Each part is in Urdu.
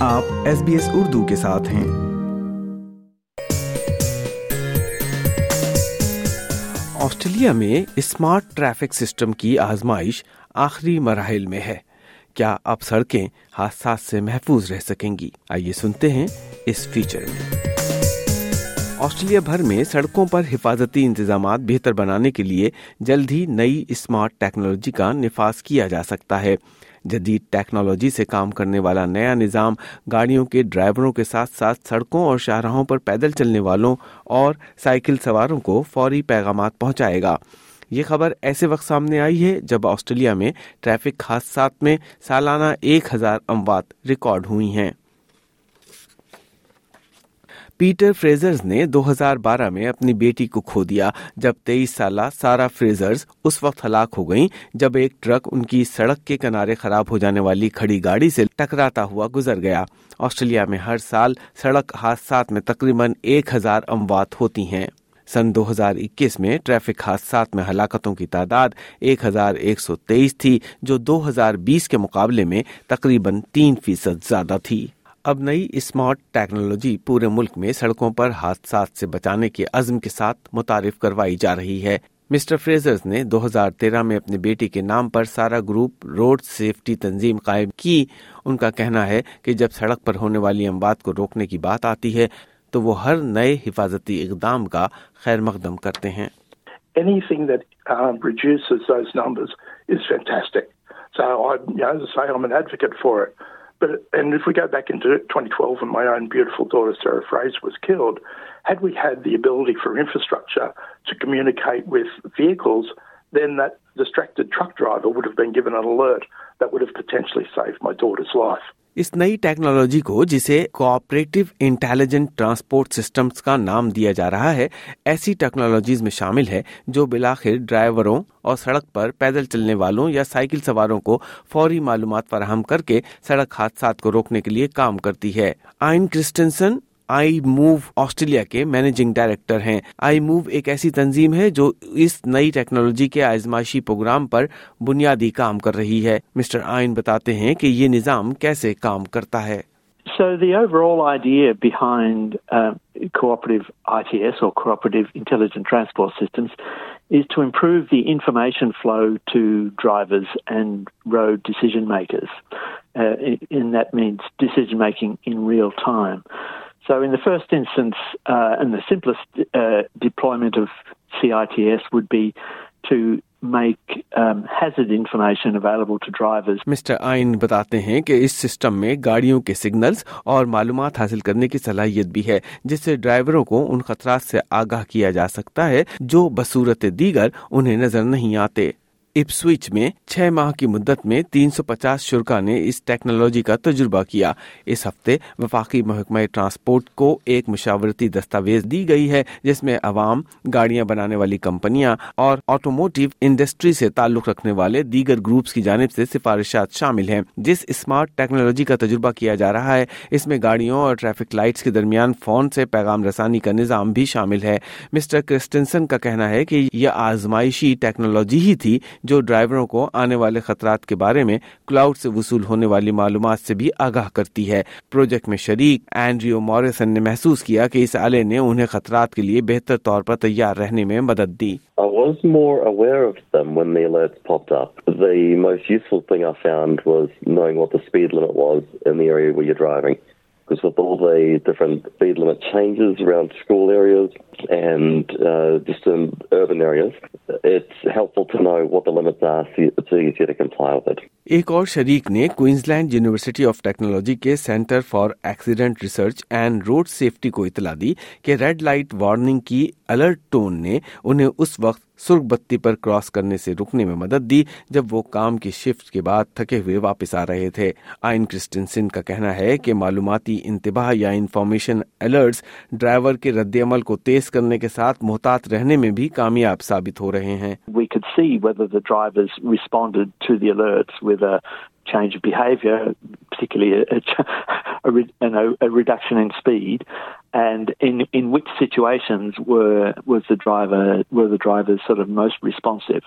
آپ ایس بی ایس اردو کے ساتھ ہیں۔ آسٹریلیا میں اسمارٹ ٹریفک سسٹم کی آزمائش آخری مراحل میں ہے۔ کیا اب سڑکیں حادثات سے محفوظ رہ سکیں گی؟ آئیے سنتے ہیں اس فیچر میں۔ آسٹریلیا بھر میں سڑکوں پر حفاظتی انتظامات بہتر بنانے کے لیے جلد ہی نئی اسمارٹ ٹیکنالوجی کا نفاذ کیا جا سکتا ہے۔ جدید ٹیکنالوجی سے کام کرنے والا نیا نظام گاڑیوں کے ڈرائیوروں کے ساتھ ساتھ سڑکوں اور شاہراہوں پر پیدل چلنے والوں اور سائیکل سواروں کو فوری پیغامات پہنچائے گا۔ یہ خبر ایسے وقت سامنے آئی ہے جب آسٹریلیا میں ٹریفک حادثات میں سالانہ ایک ہزار اموات ریکارڈ ہوئی ہیں۔ پیٹر فریزرز نے دو ہزار بارہ میں اپنی بیٹی کو کھو دیا جب تیئیس سالہ سارا فریزرز اس وقت ہلاک ہو گئیں جب ایک ٹرک ان کی سڑک کے کنارے خراب ہو جانے والی کھڑی گاڑی سے ٹکراتا ہوا گزر گیا۔ آسٹریلیا میں ہر سال سڑک حادثات میں تقریباً ایک ہزار اموات ہوتی ہیں۔ سن دو ہزار اکیس میں ٹریفک حادثات میں ہلاکتوں کی تعداد ایک ہزار ایک سو تیئیس تھی، جو دو ہزار بیس کے مقابلے میں تقریباً تین فیصد زیادہ تھی۔ اب نئی اسمارٹ ٹیکنالوجی پورے ملک میں سڑکوں پر حادثات سے بچانے کے عزم کے ساتھ متعارف کروائی جا رہی ہے مسٹر فریزرز نے دو ہزار تیرہ میں اپنی بیٹی کے نام پر سارا گروپ روڈ سیفٹی تنظیم قائم کی ان کا کہنا ہے کہ جب سڑک پر ہونے والی اموات کو روکنے کی بات آتی ہے تو وہ ہر نئے حفاظتی اقدام کا خیر مقدم کرتے ہیں anything that um, reduces those numbers is fantastic. So I, you know, as I say, I'm an advocate for it. But and if we go back into 2012 when my own beautiful daughter Sarah Fraser was killed, had we had the ability for infrastructure to communicate with vehicles, then that distracted truck driver would have been given an alert that would have potentially saved my daughter's life. اس نئی ٹیکنالوجی کو جسے کوآپریٹو انٹیلیجنٹ ٹرانسپورٹ سسٹمز کا نام دیا جا رہا ہے، ایسی ٹیکنالوجیز میں شامل ہے جو بلاخر ڈرائیوروں اور سڑک پر پیدل چلنے والوں یا سائیکل سواروں کو فوری معلومات فراہم کر کے سڑک حادثات کو روکنے کے لیے کام کرتی ہے۔ Ian Christensen iMOVE Australia کے مینیجنگ ڈائریکٹر ہیں آئی موو ایک ایسی تنظیم ہے جو اس نئی ٹیکنالوجی کے آزمائشی پروگرام پر بنیادی کام کر رہی ہے مسٹر آئین بتاتے ہیں کہ یہ نظام کیسے کام کرتا ہے So the overall idea behind uh, cooperative ITS or cooperative intelligent transport systems is to improve the information flow to drivers and road decision makers. Uh, and that means decision making in real time. So, in the first instance, uh, and the simplest uh, deployment of CITS would be to make um, hazard information available to drivers. Mister Ian بتاتے ہیں کہ اس سسٹم میں گاڑیوں کے سگنلز اور معلومات حاصل کرنے کی صلاحیت بھی ہے جس سے ڈرائیوروں کو ان خطرات سے آگاہ کیا جا سکتا ہے جو بصورت دیگر انہیں نظر نہیں آتے اپسوچ میں چھ ماہ کی مدت میں تین سو پچاس شرکا نے اس ٹیکنالوجی کا تجربہ کیا۔ اس ہفتے وفاقی محکمہ ٹرانسپورٹ کو ایک مشاورتی دستاویز دی گئی ہے، جس میں عوام، گاڑیاں بنانے والی کمپنیاں اور آٹوموٹیو انڈسٹری سے تعلق رکھنے والے دیگر گروپس کی جانب سے سفارشات شامل ہیں۔ جس اسمارٹ ٹیکنالوجی کا تجربہ کیا جا رہا ہے، اس میں گاڑیوں اور ٹریفک لائٹس کے درمیان فون سے پیغام رسانی کا نظام بھی شامل ہے۔ مسٹر کرسٹنسن کا کہنا ہے کہ یہ آزمائشی ٹیکنالوجی ہی تھی جو ڈرائیوروں کو آنے والے خطرات کے بارے میں کلاؤڈ سے وصول ہونے والی معلومات سے بھی آگاہ کرتی ہے۔ پروجیکٹ میں شریک اینڈریو موریسن نے محسوس کیا کہ اس آلے نے انہیں خطرات کے لیے بہتر طور پر تیار رہنے میں مدد دی۔ Because with all the different speed limit changes around school areas and uh, just in urban areas, it's helpful to know what the limits are so it's easier to comply with it. ایک اور شریک نے کوئنزلینڈ یونیورسٹی آف ٹیکنالوجی کے centre for accident research and road safety کو اطلاع دی کہ ریڈ لائٹ وارننگ کی الرٹ ٹون نے انہیں اس وقت سرخ بتی پر کراس کرنے سے رکنے میں مدد دی جب وہ کام کی شفٹ کے بعد تھکے ہوئے واپس آ رہے تھے۔ آئن کرسٹنسن کا کہنا ہے کہ معلوماتی انتباہ یا انفارمیشن الرٹس ڈرائیور کے رد عمل کو تیز کرنے کے ساتھ محتاط رہنے میں بھی کامیاب ثابت ہو رہے ہیں۔ We could see whether the drivers responded to the alerts with a change of behaviour, particularly a, a, a, a reduction in speed, and in in which situations were was the driver were the drivers sort of most responsive,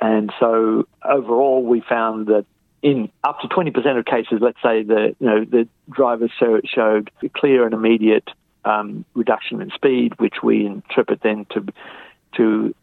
and so overall we found that in up to 20% of cases, let's say the, you know, the drivers show, showed clear and immediate um, reduction in speed, which we interpret then to, to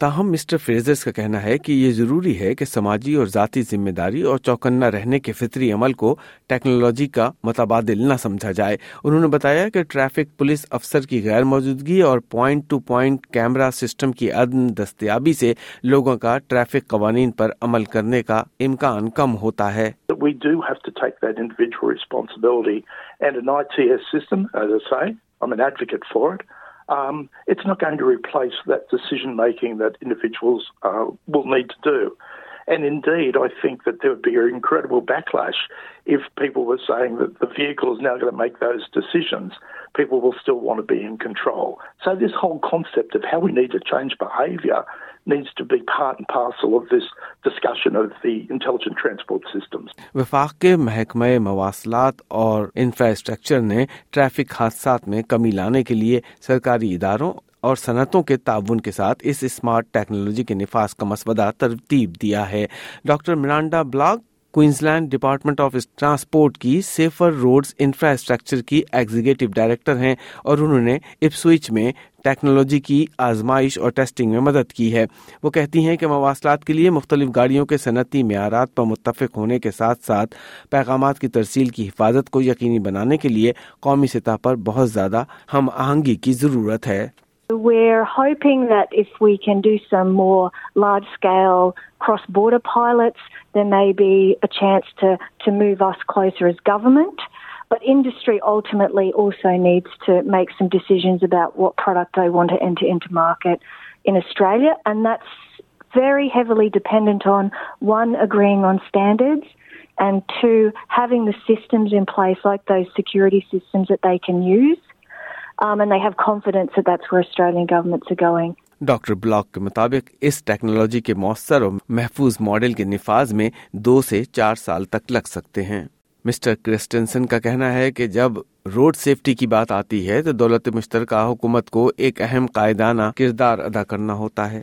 تاہم مسٹر فریزرز کا کہنا ہے کہ یہ ضروری ہے کہ سماجی اور ذاتی ذمہ داری اور چوکنا رہنے کے فطری عمل کو ٹیکنالوجی کا متبادل نہ سمجھا جائے انہوں نے بتایا کہ ٹریفک پولیس افسر کی غیر موجودگی اور point to point camera system کی عدم دستیابی سے لوگوں کا ٹریفک قوانین پر عمل کرنے کا امکان کم ہوتا ہے I'm an advocate for it. Um, it's not going to replace that decision making that individuals uh, will need to do. And indeed, I think that there would be an incredible backlash if people were saying that the vehicle is now going to make those decisions. people will still want to be in control. So, this whole concept of how we need to change behaviour needs to be part and parcel of this discussion of the intelligent transport systems. وفاق کے محکمہ مواصلات اور انفرسٹرکچر نے ٹریفک حادثات میں کمی لانے کے لیے سرکاری اداروں اور صنعتوں کے تعاون کے ساتھ اس اسمارٹ ٹیکنالوجی کے نفاذ کا مسودہ ترتیب دیا ہے doctor Miranda Block Queensland department of transport کی سیفر روڈز انفراسٹرکچر کی ایگزیکٹو ڈائریکٹر ہیں اور انہوں نے اپسوئچ میں ٹیکنالوجی کی آزمائش اور ٹیسٹنگ میں مدد کی ہے۔ وہ کہتی ہیں کہ مواصلات کے لیے مختلف گاڑیوں کے صنعتی معیارات پر متفق ہونے کے ساتھ ساتھ پیغامات کی ترسیل کی حفاظت کو یقینی بنانے کے لیے قومی سطح پر بہت زیادہ ہم آہنگی کی ضرورت ہے۔ We're hoping that if we can do some more large scale cross border pilots, there may be a chance to, to move us closer as government. But industry ultimately also needs to make some decisions about what product they want to enter into market in Australia. And that's very heavily dependent on one, agreeing on standards, and two, having the systems in place, like those security systems that they can use um, and they have confidence that that's where Australian governments are going. Doctor Block کے مطابق اس ٹیکنالوجی کے مؤثر اور محفوظ ماڈل کے نفاذ میں دو سے چار سال تک لگ سکتے ہیں مسٹر کرسٹنسن کا کہنا ہے کہ جب روڈ سیفٹی کی بات آتی ہے تو دولت مشترکہ حکومت کو ایک اہم قائدانہ کردار ادا کرنا ہوتا ہے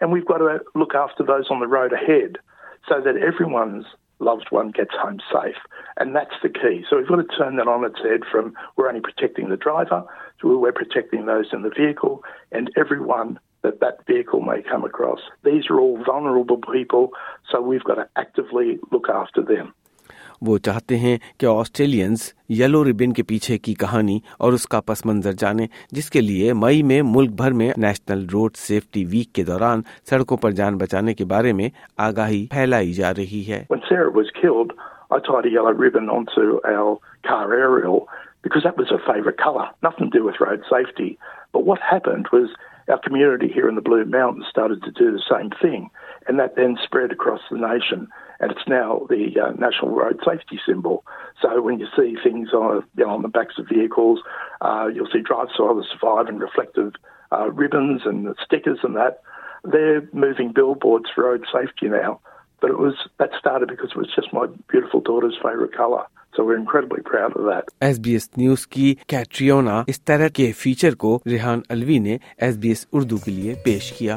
and we've got to look after those on the road ahead, so that everyone's loved one gets home safe, and that's the key. So we've got to turn that on its head from we're only protecting the driver to we're protecting those in the vehicle and everyone that that vehicle may come across. These are all vulnerable people, so we've got to actively look after them. وہ چاہتے ہیں کہ آسٹریلینز یلو ریبن کے پیچھے کی کہانی اور اس کا پس منظر جانے، جس کے لیے مئی میں ملک بھر میں نیشنل روڈ سیفٹی ویک کے دوران سڑکوں پر جان بچانے کے بارے میں آگاہی پھیلائی جا رہی ہے because that was her favourite colour. Nothing to do with road safety. But what happened was our community here in the Blue Mountains started to do the same thing. Feature کو ریحان الوی نے ایس بی ایس اردو کے لیے پیش کیا